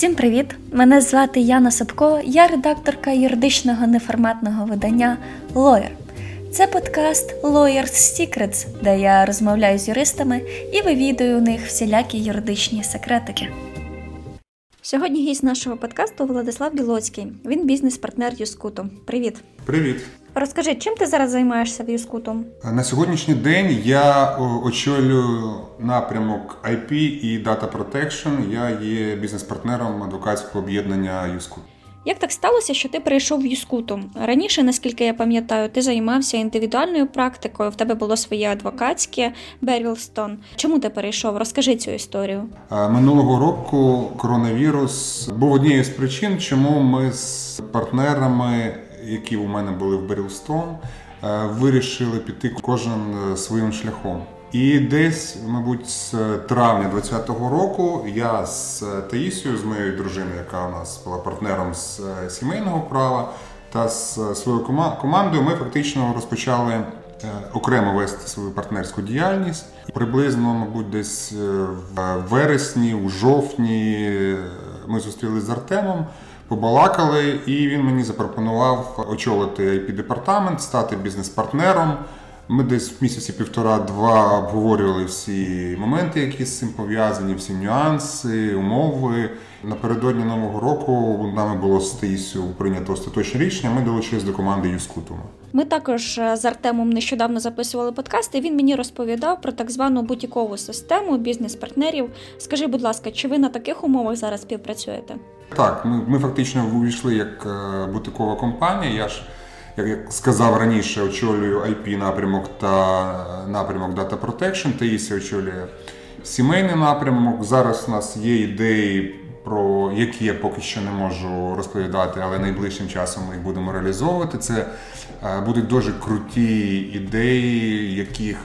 Всім привіт! Мене звати Яна Сапко, я редакторка юридичного неформатного видання Lawyer. Це подкаст Lawyer's Secrets, де я розмовляю з юристами і вивідую у них всілякі юридичні секретики. Сьогодні гість нашого подкасту Владислав Білоцький. Він бізнес-партнер Юскуту. Привіт. Привіт. Розкажи, чим ти зараз займаєшся в Юскуту? На сьогоднішній день я очолюю напрямок IP і Data Protection. Я є бізнес-партнером адвокатського об'єднання Юскут. Як так сталося, що ти прийшов в Юскуту? Раніше, наскільки я пам'ятаю, ти займався індивідуальною практикою, в тебе було своє адвокатське Бервілстон. Чому ти перейшов? Розкажи цю історію. Минулого року коронавірус був однією з причин, чому ми з партнерами, які у мене були в Берілстон, вирішили піти кожен своїм шляхом. І десь, мабуть, з травня 2020 року я з Таїсією, з моєю дружиною, яка у нас була партнером з е, сімейного права, та з своєю командою, ми фактично розпочали е, окремо вести свою партнерську діяльність. Приблизно, мабуть, десь е, в вересні, у жовтні ми зустрілися з Артемом. Побалакали, і він мені запропонував очолити ip департамент, стати бізнес-партнером. Ми десь в місяці півтора-два обговорювали всі моменти, які з цим пов'язані, всі нюанси, умови. Напередодні нового року нами було з Таїсю прийнято остаточне рішення. Ми долучились до команди Юскутума. Ми також е, з Артемом нещодавно записували подкаст, і Він мені розповідав про так звану бутікову систему бізнес-партнерів. Скажи, будь ласка, чи ви на таких умовах зараз співпрацюєте? Так, ми ми фактично увійшли як е, бутикова компанія. Я ж як я сказав раніше, очолюю IP напрямок та напрямок Data Protection, Таїсія очолює сімейний напрямок. Зараз у нас є ідеї, про які я поки що не можу розповідати, але найближчим часом ми їх будемо реалізовувати. Це е, будуть дуже круті ідеї, яких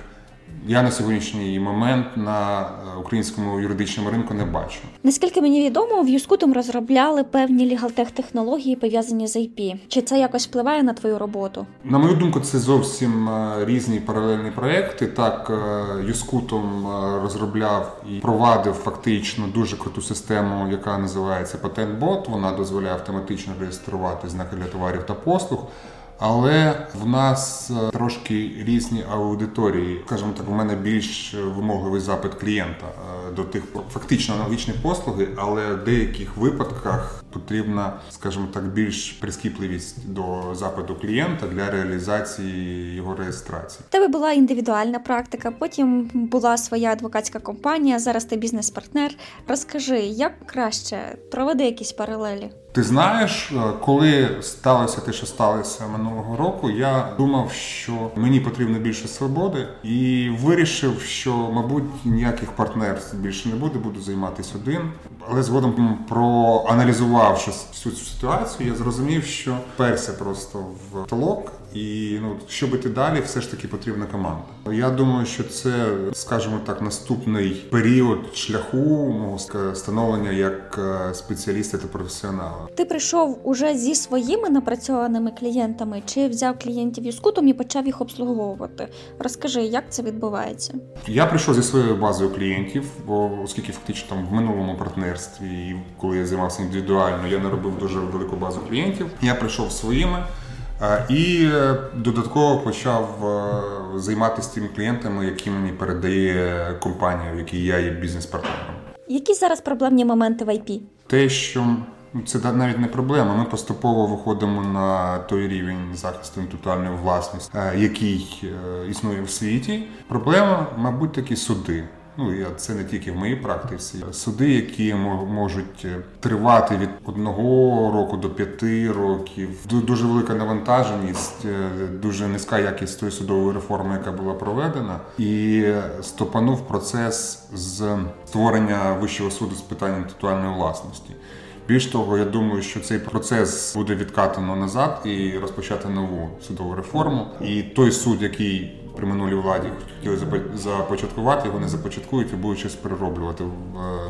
я на сьогоднішній момент на е, українському юридичному ринку не бачу. Наскільки мені відомо, в Юскутом розробляли певні лігалтех технології пов'язані з IP. Чи це якось впливає на твою роботу? На мою думку, це зовсім е, різні паралельні проекти. Так е, Юскутом розробляв і провадив фактично дуже круту систему, яка називається PatentBot. Вона дозволяє автоматично реєструвати знаки для товарів та послуг. Але в нас е, трошки різні аудиторії. Скажімо так, у мене більш вимогливий запит клієнта е, до тих фактично аналогічні послуги, але в деяких випадках потрібна, скажімо так, більш прискіпливість до запиту клієнта для реалізації його реєстрації. Тебе була індивідуальна практика, потім була своя адвокатська компанія. Зараз ти бізнес-партнер. Розкажи, як краще проведи якісь паралелі. Ти знаєш, е, коли сталося те, що сталося минулого року, я думав, що мені потрібно більше свободи, і вирішив, що, мабуть, ніяких партнерств більше не буде, буду займатися один. Але згодом проаналізувавши всю цю ситуацію, я зрозумів, що перся просто в толок, і ну щоб іти далі, все ж таки потрібна команда. Я думаю, що це, скажімо так, наступний період шляху мого становлення як е, спеціаліста та професіонала. Ти прийшов уже зі своїми напрацьованими клієнтами, чи взяв клієнтів Юскутом і почав їх обслуговувати? Розкажи, як це відбувається? Я прийшов зі своєю базою клієнтів, бо оскільки фактично там в минулому партнерстві, коли я займався індивідуально, я не робив дуже велику базу клієнтів. Я прийшов своїми. І е, додатково почав е, займатися тими клієнтами, які мені передає компанія, в якій я є бізнес-партнером. Які зараз проблемні моменти в IP? Те, що ну, це навіть не проблема. Ми поступово виходимо на той рівень захисту інтелектуальної власності, е, який існує в світі. Проблема, мабуть, такі суди. Ну і це не тільки в моїй практиці. Суди, які можуть е, тривати від одного року до п'яти років. Дуже велика навантаженість, е, дуже низька якість тої судової реформи, яка була проведена, і стопанув процес з створення вищого суду з питань інтелектуальної власності. Більш того, я думаю, що цей процес буде відкатано назад і розпочати нову судову реформу. І той суд, який при минулій владі хотіли започаткувати, не започаткують і будуть щось перероблювати.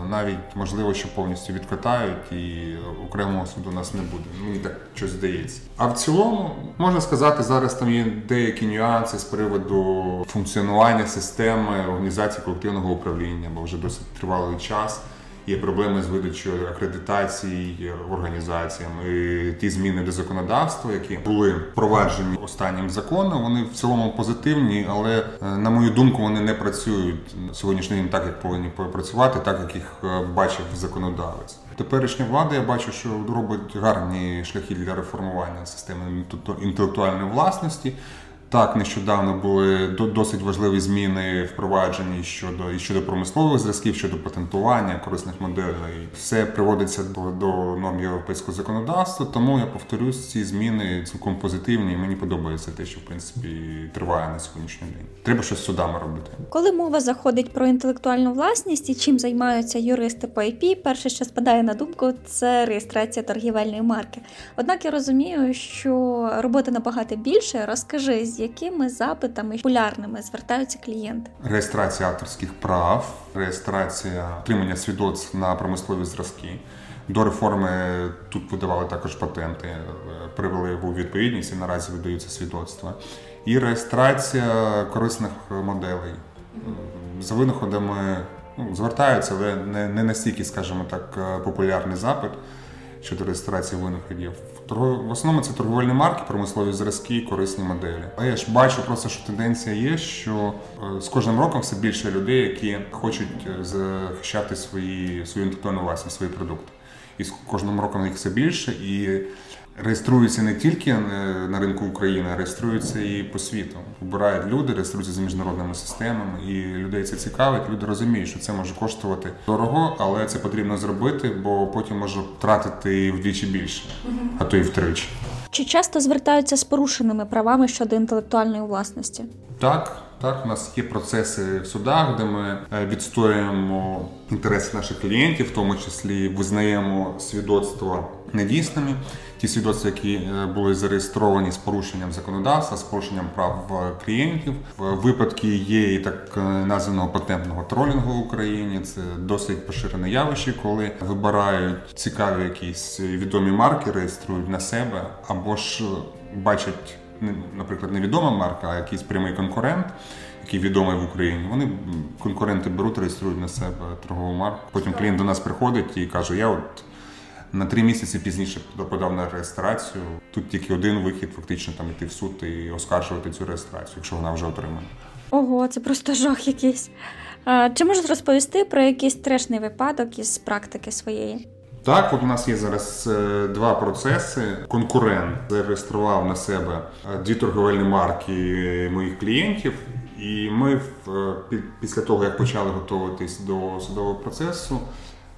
Навіть можливо, що повністю відкатають і окремого суду у нас не буде. Мені так щось здається. А в цілому можна сказати, зараз там є деякі нюанси з приводу функціонування системи організації колективного управління, бо вже досить тривалий час. Є проблеми з видачою акредитацій організаціям. І Ті зміни до законодавства, які були впроваджені останнім законом, вони в цілому позитивні, але е, на мою думку вони не працюють сьогоднішній день так, як повинні працювати, так як їх е, бачив законодавець. Теперішня влада я бачу, що робить гарні шляхи для реформування системи інтелектуальної власності. Так, нещодавно були досить важливі зміни впроваджені щодо і щодо промислових зразків, щодо патентування корисних моделей. Все приводиться до, до норм європейського законодавства. Тому я повторюсь, ці зміни цілком позитивні. і Мені подобається те, що в принципі триває на сьогоднішній день. Треба щось судами робити. Коли мова заходить про інтелектуальну власність і чим займаються юристи по IP, перше, що спадає на думку, це реєстрація торгівельної марки. Однак я розумію, що роботи набагато більше. Розкажи з якими запитами популярними звертаються клієнти? Реєстрація авторських прав, реєстрація отримання свідоцтв на промислові зразки. До реформи тут видавали також патенти, е, привели у відповідність і наразі видаються свідоцтва. І реєстрація корисних моделей. За винаходами ну, звертаються, але не не настільки, скажімо так, е, популярний запит щодо реєстрації винаходів. В основному це торговельні марки, промислові зразки, корисні моделі. А я ж бачу просто, що тенденція є, що е, з кожним роком все більше людей, які хочуть е, захищати свої свою інтелектуальну власність, свої продукти. І з кожним роком їх все більше і реєструються не тільки е, на ринку України, а реєструються і по світу. Обирають люди, реєструються за міжнародними системами, і людей це цікавить. Люди розуміють, що це може коштувати дорого, але це потрібно зробити, бо потім може втратити вдвічі більше, а то і втричі. Чи часто звертаються з порушеними правами щодо інтелектуальної власності? Так, так, у нас є процеси в судах, де ми е, відстоюємо інтереси наших клієнтів, в тому числі визнаємо свідоцтва недійсними. Ті свідоцтва, які е, були зареєстровані з порушенням законодавства, з порушенням прав е, клієнтів. Випадки є і так названого патентного тролінгу в Україні. Це досить поширене явище, коли вибирають цікаві якісь відомі марки, реєструють на себе або ж бачать наприклад, невідома марка, а якийсь прямий конкурент, який відомий в Україні. Вони конкуренти беруть, реєструють на себе торгову марку. Потім клієнт до нас приходить і каже: Я от. На три місяці пізніше подав на реєстрацію. Тут тільки один вихід, фактично там іти в суд і оскаржувати цю реєстрацію, якщо вона вже отримана. Ого, це просто жах якийсь. Чи можеш розповісти про якийсь трешний випадок із практики своєї? Так, от у нас є зараз е, два процеси. Конкурент зареєстрував на себе е, дві торговельні марки моїх клієнтів, і ми е, після того, як почали готуватись до судового процесу,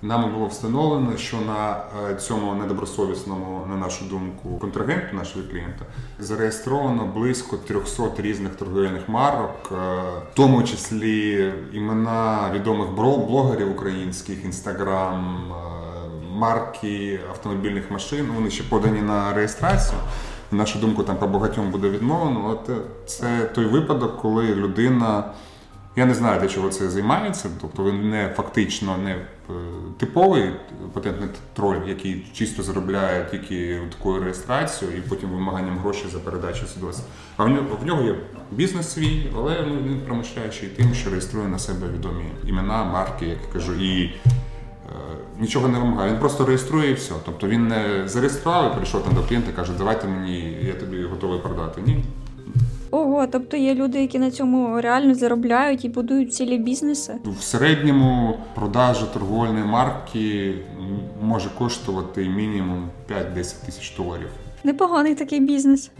нам було встановлено, що на цьому недобросовісному, на нашу думку, контрагенту нашого клієнта зареєстровано близько 300 різних торговельних марок, в тому числі імена відомих блогерів українських, інстаграм марки автомобільних машин, вони ще подані на реєстрацію. На нашу думку, там по багатьом буде відмовлено. От це той випадок, коли людина. Я не знаю, для чого це займається, тобто він не фактично не е, типовий патентний троль, який чисто заробляє тільки такою реєстрацією і потім вимаганням грошей за передачу свідоцтва. А в нього в нього є бізнес свій, але він промишляє ще й тим, що реєструє на себе відомі імена, марки, як я кажу, і нічого не вимагає. Він просто реєструє і все. Тобто він не зареєстрував і прийшов там до клієнта і каже, давайте мені, я тобі готовий продати. Ні. Ого, тобто є люди, які на цьому реально заробляють і будують цілі бізнеси. В середньому продажа торговельної марки може коштувати мінімум 5-10 тисяч доларів. Непоганий такий бізнес.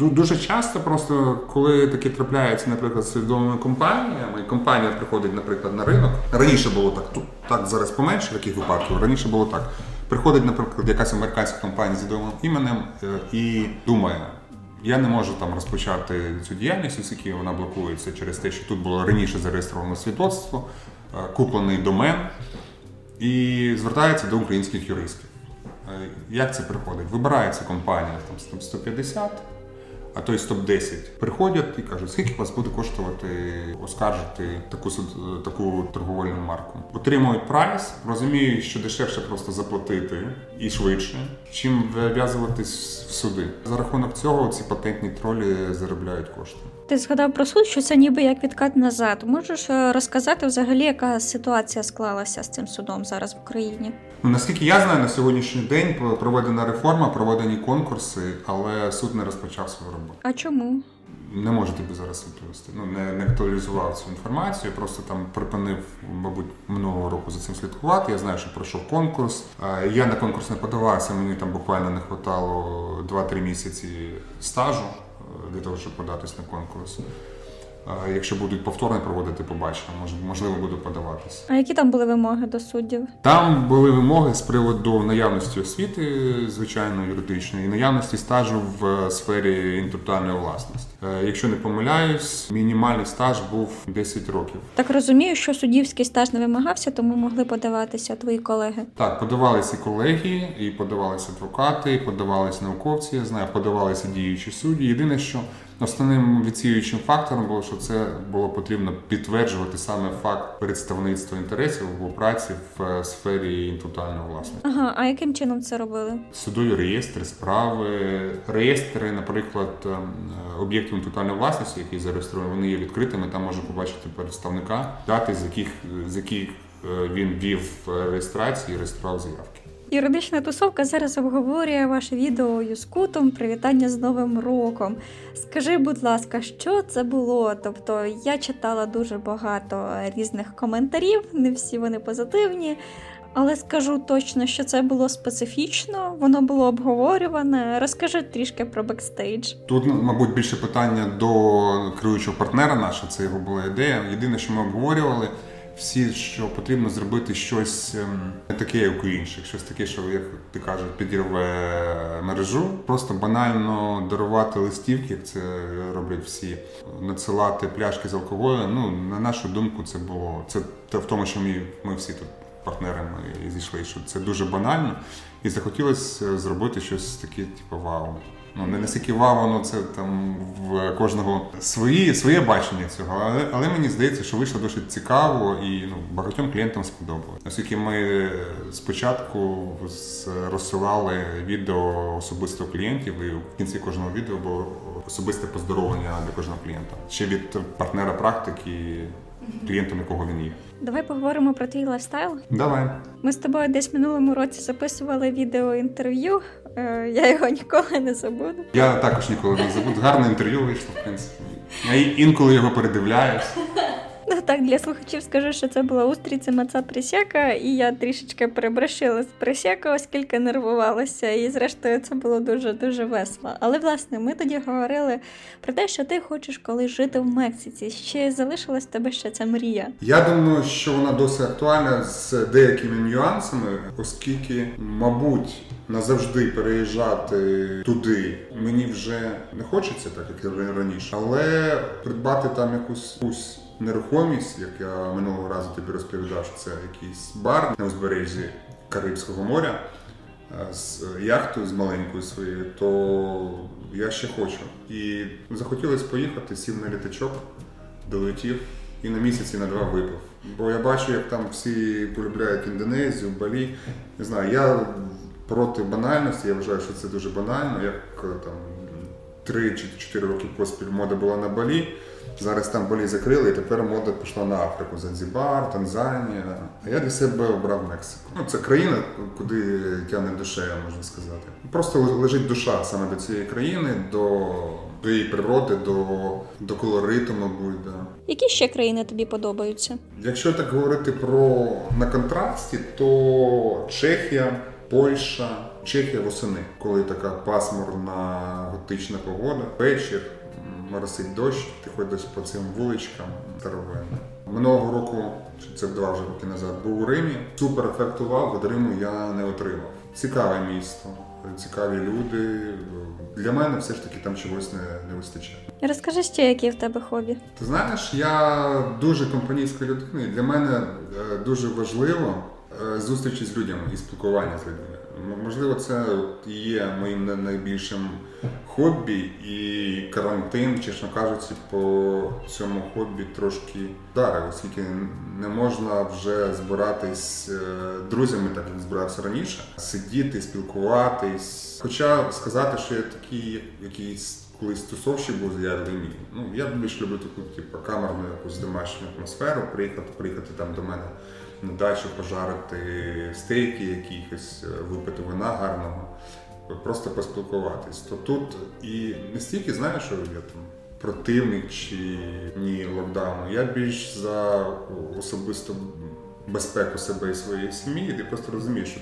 Дуже часто, просто коли таке трапляється, наприклад, з відомими компаніями, і компанія приходить, наприклад, на ринок. Раніше було так, тут так зараз поменше таких випадків. Раніше було так. Приходить, наприклад, якась американська компанія з відомим іменем е, і думає. Я не можу там розпочати цю діяльність, оскільки вона блокується через те, що тут було раніше зареєстровано свідоцтво, е, куплений домен, і звертається до українських юристів. Е, як це приходить? Вибирається компанія там 150, а то й 110. Приходять і кажуть, скільки вас буде коштувати оскаржити таку таку торговельну марку. Отримують прайс, розуміють, що дешевше просто заплатити і швидше, чим вв'язуватись в суди. За рахунок цього ці патентні тролі заробляють кошти. Ти згадав про суд, що це ніби як відкат назад. Можеш е, розказати взагалі, яка ситуація склалася з цим судом зараз в Україні? Ну, наскільки я знаю, на сьогоднішній день проведена реформа, проведені конкурси, але суд не розпочав свою роботу. А чому? Не можу тобі зараз відповісти. Ну не, не актуалізував цю інформацію. Просто там припинив, мабуть, минулого року за цим слідкувати. Я знаю, що пройшов конкурс. Я на конкурс не подавався. Мені там буквально не вистачало 2-3 місяці стажу для того, щоб податись на конкурс. Якщо будуть повторно проводити, побачимо, можливо, буду подаватися. А які там були вимоги до суддів? Там були вимоги з приводу наявності освіти, звичайно, юридичної, і наявності стажу в сфері інтелектуальної власності. Е, якщо не помиляюсь, мінімальний стаж був 10 років. Так розумію, що суддівський стаж не вимагався, тому могли подаватися твої колеги. Так, подавалися колеги, і подавалися адвокати, і подавалися науковці. Я знаю, подавалися діючі судді. Єдине, що Основним відсіюючим фактором було, що це було потрібно підтверджувати саме факт представництва інтересів у праці в е, сфері інтелектуальної власності. Ага, а яким чином це робили? Судові реєстри, справи, реєстри, наприклад, ем, об'єктів інтелектуальної власності, які зареєстровані, вони є відкритими. Там можна побачити представника, дати з яких з яких е, він вів реєстрації, реєстрував заявки. Юридична тусовка зараз обговорює ваше відео Юскутум Привітання з Новим роком. Скажи, будь ласка, що це було? Тобто я читала дуже багато різних коментарів, не всі вони позитивні. Але скажу точно, що це було специфічно, воно було обговорюване. Розкажи трішки про бекстейдж. Тут, мабуть, більше питання до керуючого партнера нашого, це його була ідея. Єдине, що ми обговорювали всі, що потрібно зробити щось ем, не таке, як у інших, щось таке, що як ти кажеш, підірве мережу. Просто банально дарувати листівки, як це роблять всі, надсилати пляшки з алкоголем. Ну на нашу думку, це було це в тому, що ми, ми всі тут партнерами зійшли, що це дуже банально, і захотілося зробити щось таке, типу вау. Ну, не настільки вау, воно це там в кожного свої, своє бачення цього. Але але мені здається, що вийшло досить цікаво і ну, багатьом клієнтам сподобалось. Оскільки ми спочатку розсилали відео особисто клієнтів, і в кінці кожного відео було особисте поздоровлення для кожного клієнта. Ще від партнера практики клієнтом, якого він є. Давай поговоримо про твій лайфстайл. Давай. Ми з тобою десь минулому році записували відео інтерв'ю. Е, я його ніколи не забуду. Я також ніколи не забуду. Гарне інтерв'ю вийшло, в принципі. Я інколи його передивляюсь. Так, для слухачів скажу, що це була устриця маца присяка, і я трішечки перебрашила з присяка, оскільки нервувалася, і зрештою це було дуже-дуже весело. Але власне ми тоді говорили про те, що ти хочеш колись жити в Мексиці. Ще залишилась тебе ще ця мрія. Я думаю, що вона досить актуальна з деякими нюансами, оскільки, мабуть, назавжди переїжджати туди мені вже не хочеться, так як раніше, але придбати там якусь нерухомість, як я минулого разу тобі розповідав, що це якийсь бар на узбережжі Карибського моря е, з яхтою з маленькою своєю, то я ще хочу. І захотілося поїхати, сів на літачок, долетів і на місяць і на два випив. Бо я бачу, як там всі полюбляють Індонезію, Балі. Не знаю, я проти банальності, я вважаю, що це дуже банально, як е, там 3 чи 4 роки поспіль мода була на Балі. Зараз там болі закрили, і тепер мода пішла на Африку, Занзібар, Танзанія. А я для себе обрав Мексику. Ну, Це країна, куди тягне душею, можна сказати. Просто лежить душа саме до цієї країни, до до її природи, до до колориту, мабуть. Да. Які ще країни тобі подобаються? Якщо так говорити про на контрасті, то Чехія, Польща, Чехія восени, коли така пасмурна готична погода, вечір моросить дощ, ти ходиш по цим вуличкам старовинним. Минулого року, чи це два вже роки назад, був у Римі. Супер ефекту вау від Риму я не отримав. Цікаве місто, цікаві люди. Для мене все ж таки там чогось не не вистачає. Розкажи ще, які в тебе хобі. Ти знаєш, я дуже компанійська людина, і для мене е, дуже важливо зустрічі з людьми і спілкування з людьми. Можливо, це є моїм найбільшим хобі, і карантин, чесно кажучи, по цьому хобі трошки вдарив, оскільки не можна вже збиратись е, друзями, так як збирався раніше, сидіти, спілкуватись. Хоча сказати, що я такий якийсь колись тусовщик був, я вмію. Ну, я більш люблю таку, типу, камерну якусь домашню атмосферу, приїхати, приїхати там до мене на пожарити стейки якихось, е, випити вина гарного, просто поспілкуватись. То тут і не стільки знаю, що я там противник чи ні локдауну. Я більш за особисту безпеку себе і своєї сім'ї. Ти просто розумієш, що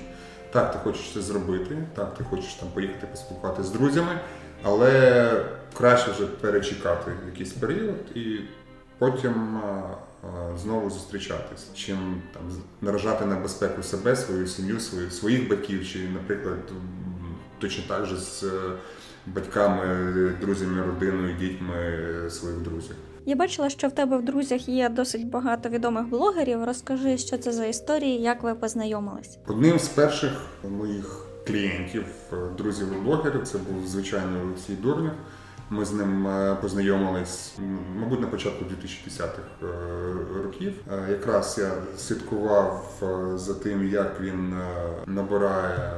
так, ти хочеш це зробити, так, ти хочеш там поїхати поспілкуватися з друзями, але краще вже перечекати якийсь період і потім а, знову зустрічатись, чим там наражати на безпеку себе, свою сім'ю, свою, своїх батьків, чи, наприклад, точно так же з е, батьками, друзями, родиною, дітьми своїх друзів. Я бачила, що в тебе в друзях є досить багато відомих блогерів. Розкажи, що це за історії, як ви познайомились. Одним з перших моїх клієнтів, е, друзів і блогерів, це був звичайний Олексій Дурнів. Ми з ним е, познайомились, мабуть, на початку 2010-х е, років. Е, Якраз я слідкував за тим, як він набирає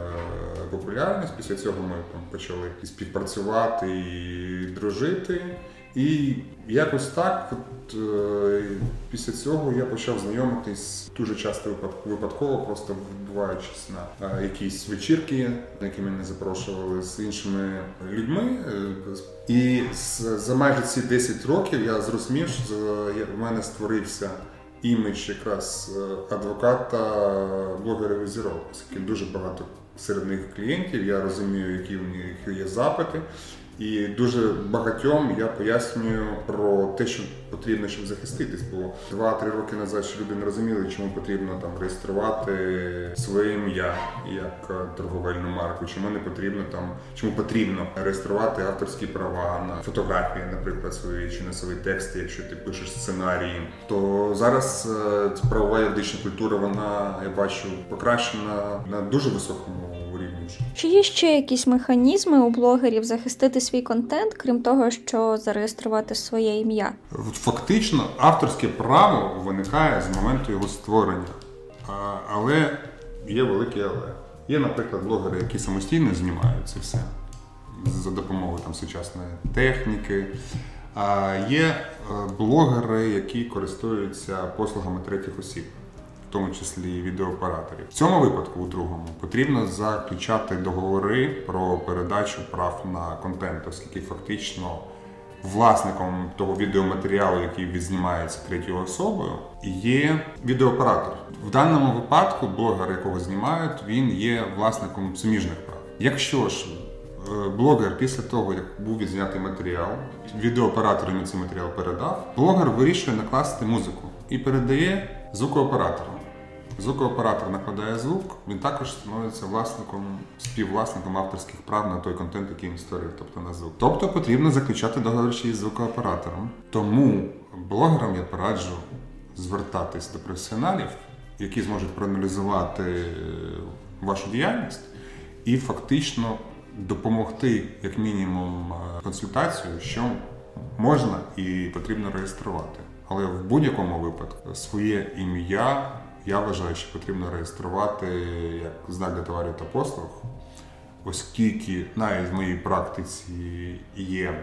популярність. Після цього ми там почали і співпрацювати і дружити. І якось так, е, після цього я почав знайомитись дуже часто випад- випадково, просто відбуваючись на е, якісь вечірки, на які мене запрошували з іншими людьми. Е, І за майже ці 10 років я зрозумів, що в мене створився імідж якраз адвоката блогерів і зірок, оскільки дуже багато серед них клієнтів. Я розумію, які в них є запити. І дуже багатьом я пояснюю про те, що потрібно, щоб захиститись. Бо 2-3 роки назад ще люди не розуміли, чому потрібно там реєструвати своє ім'я як е, торговельну марку, чому не потрібно там, чому потрібно реєструвати авторські права на фотографії, наприклад, свої чи на свої тексти, якщо ти пишеш сценарії. То зараз е, правова юридична культура, вона я бачу покращена на дуже високому. Чи є ще якісь механізми у блогерів захистити свій контент, крім того, що зареєструвати своє ім'я? Фактично, авторське право виникає з моменту його створення. Але є велике але. Є, наприклад, блогери, які самостійно знімають це все за допомогою там, сучасної техніки. А є е, блогери, які користуються послугами третіх осіб, тому числі і відеооператорів. В цьому випадку, у другому, потрібно заключати договори про передачу прав на контент, оскільки фактично власником того відеоматеріалу, який відзнімається третьою особою, є відеооператор. В даному випадку блогер, якого знімають, він є власником суміжних прав. Якщо ж е, блогер після того, як був відзнятий матеріал, відеооператор йому цей матеріал передав, блогер вирішує накласти музику і передає звукооператору. Звукооператор накладає звук, він також становиться власником, співвласником авторських прав на той контент, який він створив, тобто на звук. Тобто потрібно заключати договір ще із звукооператором. Тому блогерам я пораджу звертатись до професіоналів, які зможуть проаналізувати е, вашу діяльність і фактично допомогти, як мінімум, е, консультацію, що можна і потрібно реєструвати. Але в будь-якому випадку своє ім'я я вважаю, що потрібно реєструвати як знак для товарів та послуг, оскільки навіть в моїй практиці є е,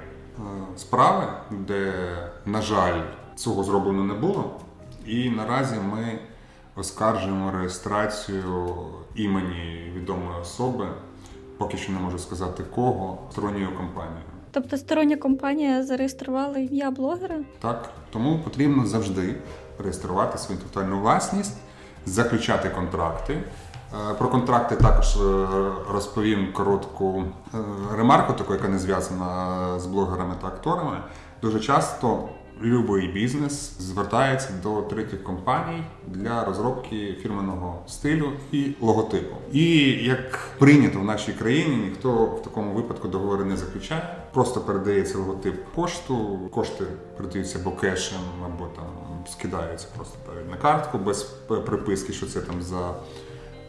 справи, де, на жаль, цього зроблено не було. І наразі ми оскаржуємо реєстрацію імені відомої особи, поки що не можу сказати кого, сторонньою компанією. Тобто стороння компанія зареєструвала ім'я блогера? Так, тому потрібно завжди реєструвати свою інтелектуальну власність, заключати контракти. Е, Про контракти також е, розповім коротку е, ремарку, таку, яка не зв'язана з блогерами та акторами. Дуже часто будь-який бізнес звертається до третіх компаній для розробки фірменного стилю і логотипу. І як прийнято в нашій країні, ніхто в такому випадку договори не заключає. Просто передається логотип пошту, кошти передаються або кешем, або там скидаються просто на картку без приписки, що це там за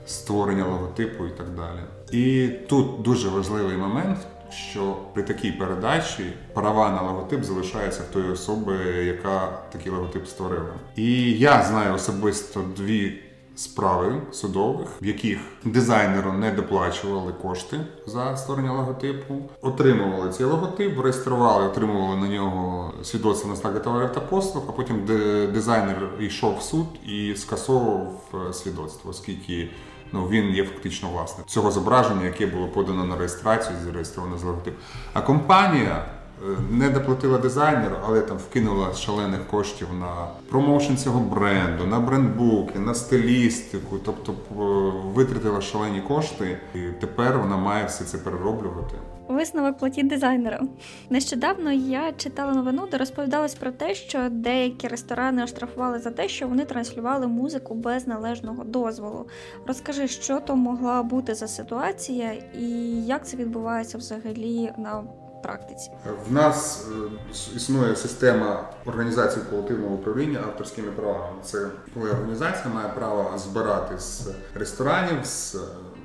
створення логотипу і так далі. І тут дуже важливий момент, що при такій передачі права на логотип залишаються в тої особи, яка такий логотип створила. І я знаю особисто дві справи судових, в яких дизайнеру не доплачували кошти за створення логотипу, отримували цей логотип, реєстрували, отримували на нього свідоцтво на знаки товарів та послуг, а потім дизайнер йшов в суд і скасовував е, свідоцтво, оскільки ну він є фактично власник цього зображення, яке було подано на реєстрацію, зареєстровано з логотип. А компанія. Е, не доплатила дизайнеру, але там вкинула шалених коштів на промоушен цього бренду, на брендбуки, на стилістику, тобто е, витратила шалені кошти, і тепер вона має все це перероблювати. Висновок платіть дизайнерам. Нещодавно я читала новину, де розповідалось про те, що деякі ресторани оштрафували за те, що вони транслювали музику без належного дозволу. Розкажи, що то могла бути за ситуація, і як це відбувається взагалі на практиці? В нас е, існує система організації колективного управління авторськими правами. Це коли організація має право збирати з ресторанів. з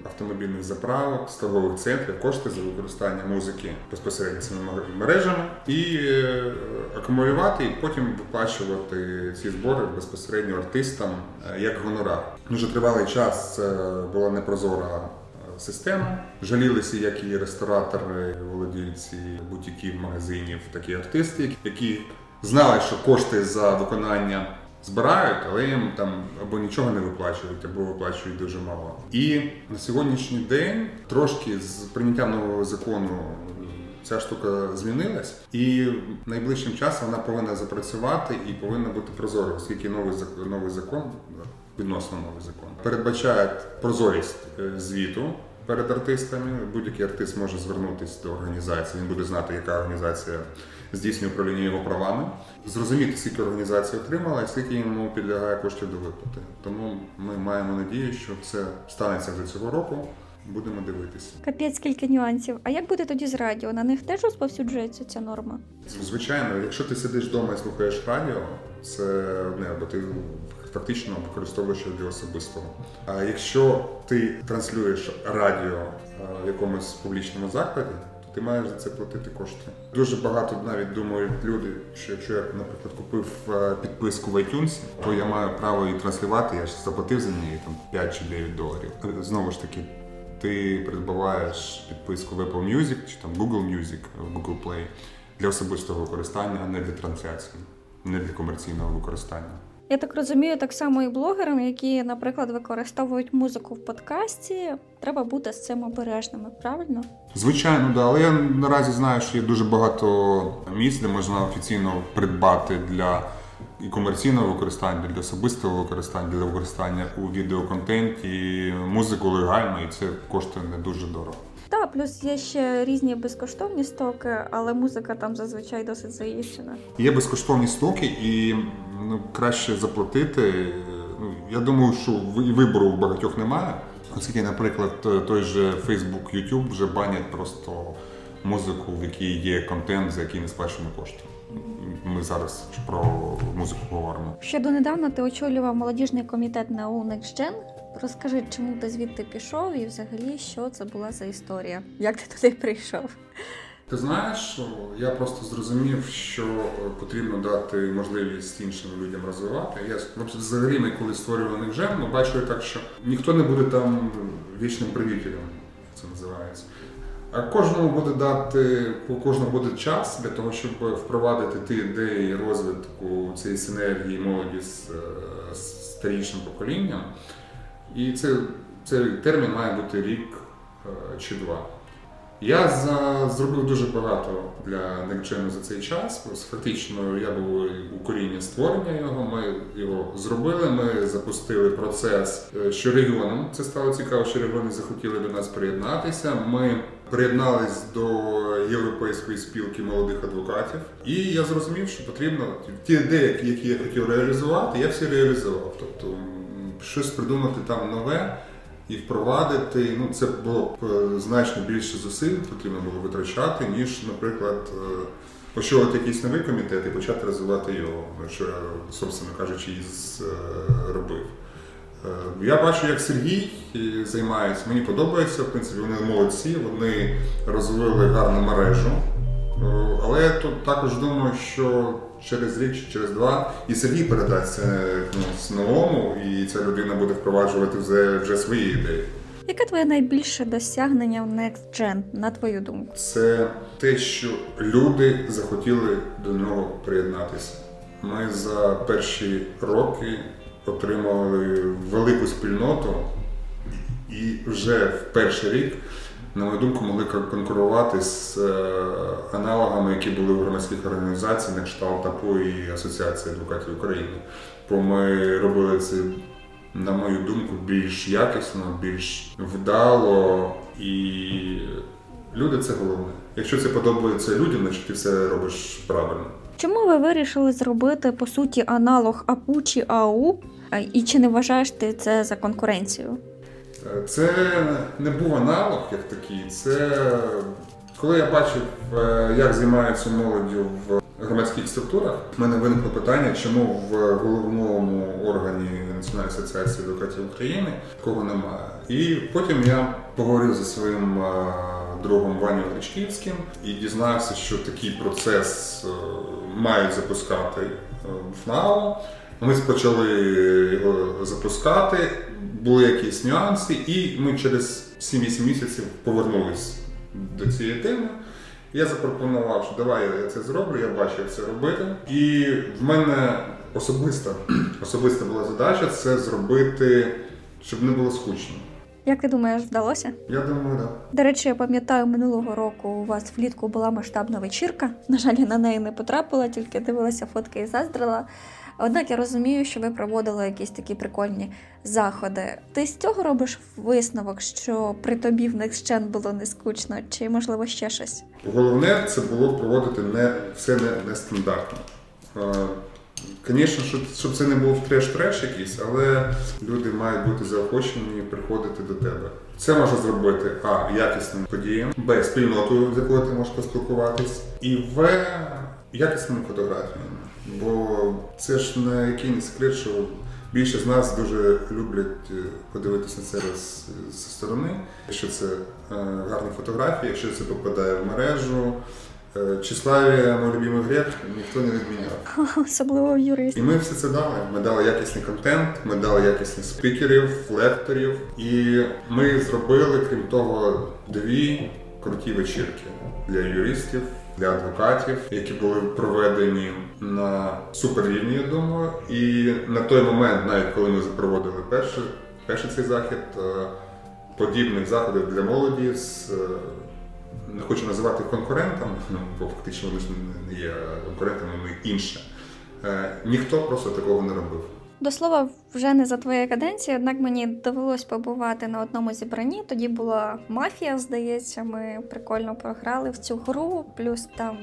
автомобільних заправок, торгових центрів, кошти за використання музики безпосередньо цими мережами і е, акумулювати, і потім виплачувати ці збори безпосередньо артистам е, як гонорар. Дуже тривалий час це була непрозора. Система жалілися, як і ресторатори, володільці бутіків, магазинів, такі артисти, які знали, що кошти за виконання збирають, але їм там або нічого не виплачують, або виплачують дуже мало. І на сьогоднішній день трошки з прийняттям нового закону. Ця штука змінилась, і найближчим часом вона повинна запрацювати і повинна бути прозорою, оскільки новий новий закон, відносно новий закон, передбачає прозорість е, звіту перед артистами. Будь-який артист може звернутися до організації. Він буде знати, яка організація здійснює управління його правами, зрозуміти, скільки організація отримала і скільки йому підлягає коштів до виплати. Тому ми маємо надію, що це станеться вже цього року. Будемо дивитися. Капець скільки нюансів. А як буде тоді з радіо? На них теж розповсюджується ця норма? Звичайно, якщо ти сидиш вдома і слухаєш радіо, це одне, бо ти фактично використовуєш для особистого. А якщо ти транслюєш радіо в якомусь публічному закладі, то ти маєш за це платити кошти. Дуже багато навіть думають люди, що якщо я, наприклад, купив е, підписку в iTunes, то я маю право її транслювати, я ж заплатив за неї там 5 чи 9 доларів. Знову ж таки, ти придбаваєш підписку в Apple Music чи там Google Music, Google Play для особистого використання, а не для трансляції, не для комерційного використання. Я так розумію, так само і блогерам, які, наприклад, використовують музику в подкасті, треба бути з цим обережними, правильно? Звичайно, да. Але я наразі знаю, що є дуже багато місць, де можна офіційно придбати для і комерційного використання, для особистого використання, для використання у відеоконтенті, музику легально, і це коштує не дуже дорого. Так, плюс є ще різні безкоштовні стоки, але музика там зазвичай досить заїжджена. Є безкоштовні стоки, і ну, краще заплатити. Ну, Я думаю, що вибору у багатьох немає. Оскільки, наприклад, той же Facebook, YouTube вже банять просто музику, в якій є контент, за який не сплачено кошти. Ми зараз про музику говоримо. Ще донедавна ти очолював молодіжний комітет на Next Розкажи, чому ти звідти пішов, і взагалі що це була за історія? Як ти туди прийшов? Ти знаєш, я просто зрозумів, що потрібно дати можливість іншим людям розвивати. Я взагалі ми коли створювали Невжен, ми бачили так, що ніхто не буде там вічним привітелем, це називається. А кожному буде дати, у кожного буде час для того, щоб впровадити ті ідеї розвитку цієї синергії молоді з, з старішим поколінням. І це, цей термін має бути рік е, чи два. Я за, зробив дуже багато для Некчену за цей час. Фактично, я був у корінні створення його. Ми його зробили. Ми запустили процес, е, що регіонам це стало цікаво, що регіони захотіли до нас приєднатися. Ми приєднались до європейської спілки молодих адвокатів, і я зрозумів, що потрібно ті ідеї, які я хотів реалізувати, я всі реалізував. Тобто щось придумати там нове і впровадити. Ну, Це було б е, значно більше зусиль, потрібно було витрачати, ніж, наприклад, е, очолити якийсь новий комітет і почати розвивати його, що я, собственно кажучи, і зробив. Е, я бачу, як Сергій займається. Мені подобається, в принципі, вони молодці, вони розвили гарну мережу. Але я тут також думаю, що через рік чи через два, і Сергій передасть це ну, новому, і ця людина буде впроваджувати вже, вже свої ідеї. Яке твоє найбільше досягнення в Next Gen, на твою думку? Це те, що люди захотіли до нього приєднатися. Ми за перші роки отримали велику спільноту, і вже в перший рік, на мою думку, могли конкурувати з е, аналогами, які були в громадських організаціях, на кшталт АПУ і Асоціації адвокатів України. Бо ми робили це на мою думку, більш якісно, більш вдало і люди це головне. Якщо це подобається людям, значить ти все робиш правильно. Чому ви вирішили зробити по суті аналог АПУ чи АУ? І чи не вважаєш ти це за конкуренцію? Це не був аналог як такий. Це коли я бачив, е, як займаються молоддю в громадських структурах, в мене виникло питання, чому в головному органі Національної асоціації адвокатів України такого немає. І потім я поговорив зі своїм е, другом Ваню Гречківським і дізнався, що такий процес е, мають запускати в НАО. Ми почали його запускати, були якісь нюанси, і ми через 7-8 місяців повернулись до цієї теми. Я запропонував, що давай я це зроблю, я бачу, як це робити. І в мене особиста особиста була задача це зробити, щоб не було скучно. Як ти думаєш, вдалося? Я думаю, так. Да. До речі, я пам'ятаю, минулого року у вас влітку була масштабна вечірка. На жаль, я на неї не потрапила, тільки дивилася фотки і заздрила. Однак я розумію, що ви проводили якісь такі прикольні заходи. Ти з цього робиш висновок, що при тобі в Next було не скучно, чи можливо ще щось? Головне це було проводити не все не, не стандартно. Звісно, щоб, це не був треш-треш якийсь, але люди мають бути заохочені приходити до тебе. Це може зробити а якісним подіям, б спільнотою, з якою ти можеш поспілкуватись, і в якісними фотографіями. Бо це ж не який не секрет, що більше з нас дуже люблять е, подивитися на це з сторони. Якщо це е, гарні фотографії, якщо це попадає в мережу. Е, Числаві, мой любимий грек, ніхто не відміняв. Особливо юрист. І ми все це дали. Ми дали якісний контент, ми дали якісних спікерів, лекторів. І ми зробили, крім того, дві круті вечірки для юристів для адвокатів, які були проведені на суперрівні, я думаю. І на той момент, навіть коли ми проводили перший, перший цей захід, е, подібних заходів для молоді з е, не хочу називати конкурентами, ну, бо фактично вони не є конкурентами, ми інше. Е, ніхто просто такого не робив. До слова, вже не за твоєї каденції, однак мені довелось побувати на одному зібранні. Тоді була мафія, здається, ми прикольно програли в цю гру, плюс там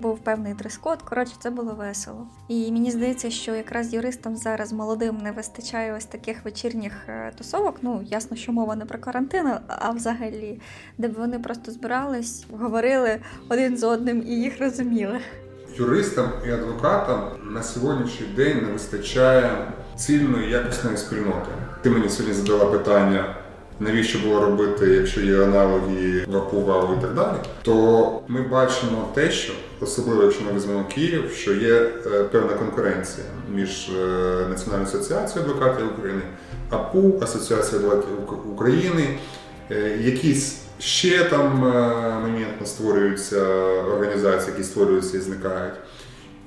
був певний дрес-код. Коротше, це було весело. І мені здається, що якраз юристам зараз молодим не вистачає ось таких вечірніх е, тусовок. Ну, ясно, що мова не про карантин, а взагалі, де б вони просто збирались, говорили один з одним і їх розуміли юристам і адвокатам на сьогоднішній день не вистачає цільної якісної спільноти. Ти мені сьогодні задала питання. Навіщо було робити, якщо є аналоги ВАПУ, ВАУ і так далі, то ми бачимо те, що особливо, якщо ми візьмемо Київ, що є е, певна конкуренція між е, Національною асоціацією адвокатів України, АПУ, Асоціацією адвокатів України, е, якісь Ще там е, моментно створюються організації, які створюються і зникають.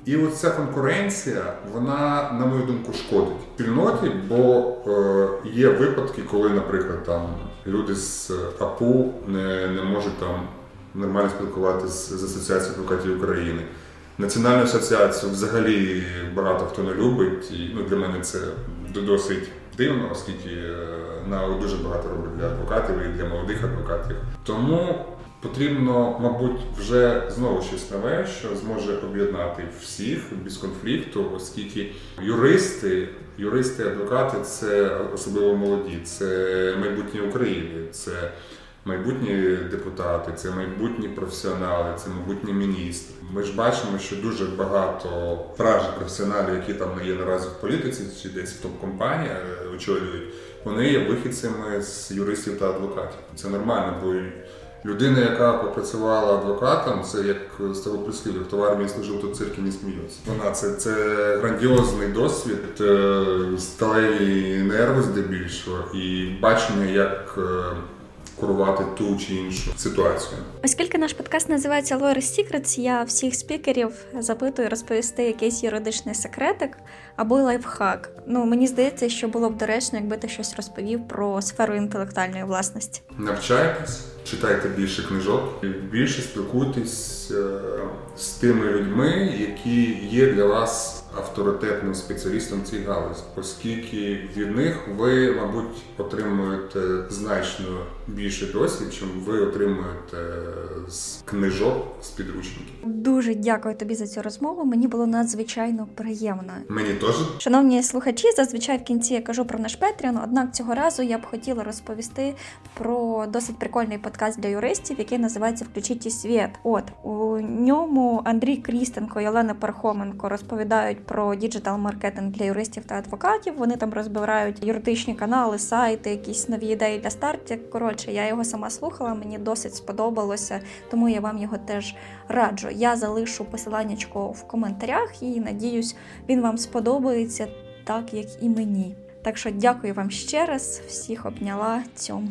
І от ця конкуренція, вона, на мою думку, шкодить спільноті, бо е, є випадки, коли, наприклад, там люди з АПУ не не можуть там нормально спілкуватися з Асоціацією адвокатів України. Національну асоціацію взагалі багато хто не любить. І ну, для мене це досить дивно, оскільки е, на дуже багато робить для адвокатів і для молодих адвокатів. Тому потрібно, мабуть, вже знову щось нове, що зможе об'єднати всіх без конфлікту, оскільки юристи, юристи, адвокати це особливо молоді, це майбутнє України. це майбутні депутати, це майбутні професіонали, це майбутні міністри. Ми ж бачимо, що дуже багато справжніх професіоналів, які там не є наразі в політиці, чи десь в топ-компанії очолюють, вони є вихідцями з юристів та адвокатів. Це нормально, бо Людина, яка попрацювала адвокатом, це як староприслів'я, хто в армії служив, то цирки не сміється. Вона це, це грандіозний досвід, е, сталеві нерви здебільшого, і бачення, як е, курувати ту чи іншу ситуацію. Оскільки наш подкаст називається Lawyer Secrets, я всіх спікерів запитую розповісти якийсь юридичний секретик або лайфхак. Ну мені здається, що було б доречно, якби ти щось розповів про сферу інтелектуальної власності. Навчайтесь, читайте більше книжок, і більше спілкуйтесь е, з тими людьми, які є для вас авторитетним спеціалістом цій галузі, оскільки від них ви, мабуть, отримуєте значно більше досвід, чим ви отримуєте з книжок з підручників. Дуже дякую тобі за цю розмову. Мені було надзвичайно приємно. Мені теж Шановні слухачі, зазвичай в кінці я кажу про наш Patreon, однак цього разу я б хотіла розповісти про досить прикольний подкаст для юристів, який називається Включіть світ. От у ньому Андрій Крістенко і Олена Пархоменко розповідають про діджитал-маркетинг для юристів та адвокатів. Вони там розбирають юридичні канали, сайти, якісь нові ідеї для стартів. Коротше, я його сама слухала, мені досить сподобалося, тому я вам його теж раджу. Я залишу посиланнячко в коментарях і надіюсь, він вам сподобається так, як і мені. Так що дякую вам ще раз, всіх обняла цьому.